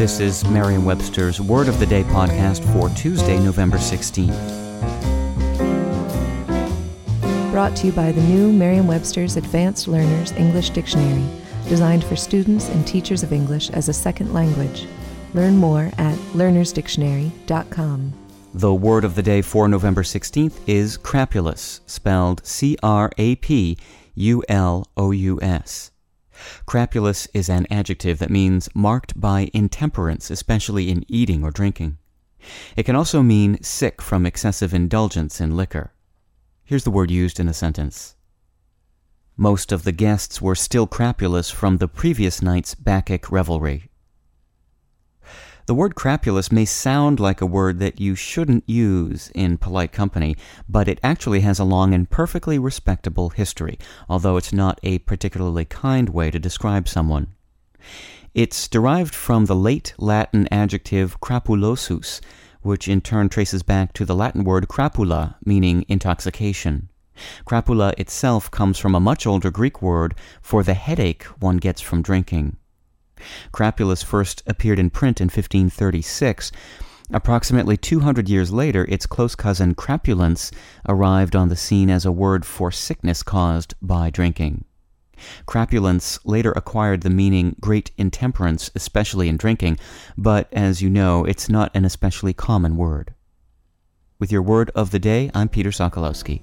This is Merriam Webster's Word of the Day podcast for Tuesday, November 16th. Brought to you by the new Merriam Webster's Advanced Learners English Dictionary, designed for students and teachers of English as a second language. Learn more at learnersdictionary.com. The word of the day for November 16th is crapulous, spelled C R A P U L O U S. Crapulous is an adjective that means marked by intemperance, especially in eating or drinking. It can also mean sick from excessive indulgence in liquor. Here's the word used in a sentence. Most of the guests were still crapulous from the previous night's Bacchic revelry. The word crapulous may sound like a word that you shouldn't use in polite company, but it actually has a long and perfectly respectable history, although it's not a particularly kind way to describe someone. It's derived from the late Latin adjective crapulosus, which in turn traces back to the Latin word crapula, meaning intoxication. Crapula itself comes from a much older Greek word for the headache one gets from drinking. Crapulous first appeared in print in 1536. Approximately 200 years later, its close cousin crapulence arrived on the scene as a word for sickness caused by drinking. Crapulence later acquired the meaning great intemperance, especially in drinking, but as you know, it's not an especially common word. With your word of the day, I'm Peter Sokolowski.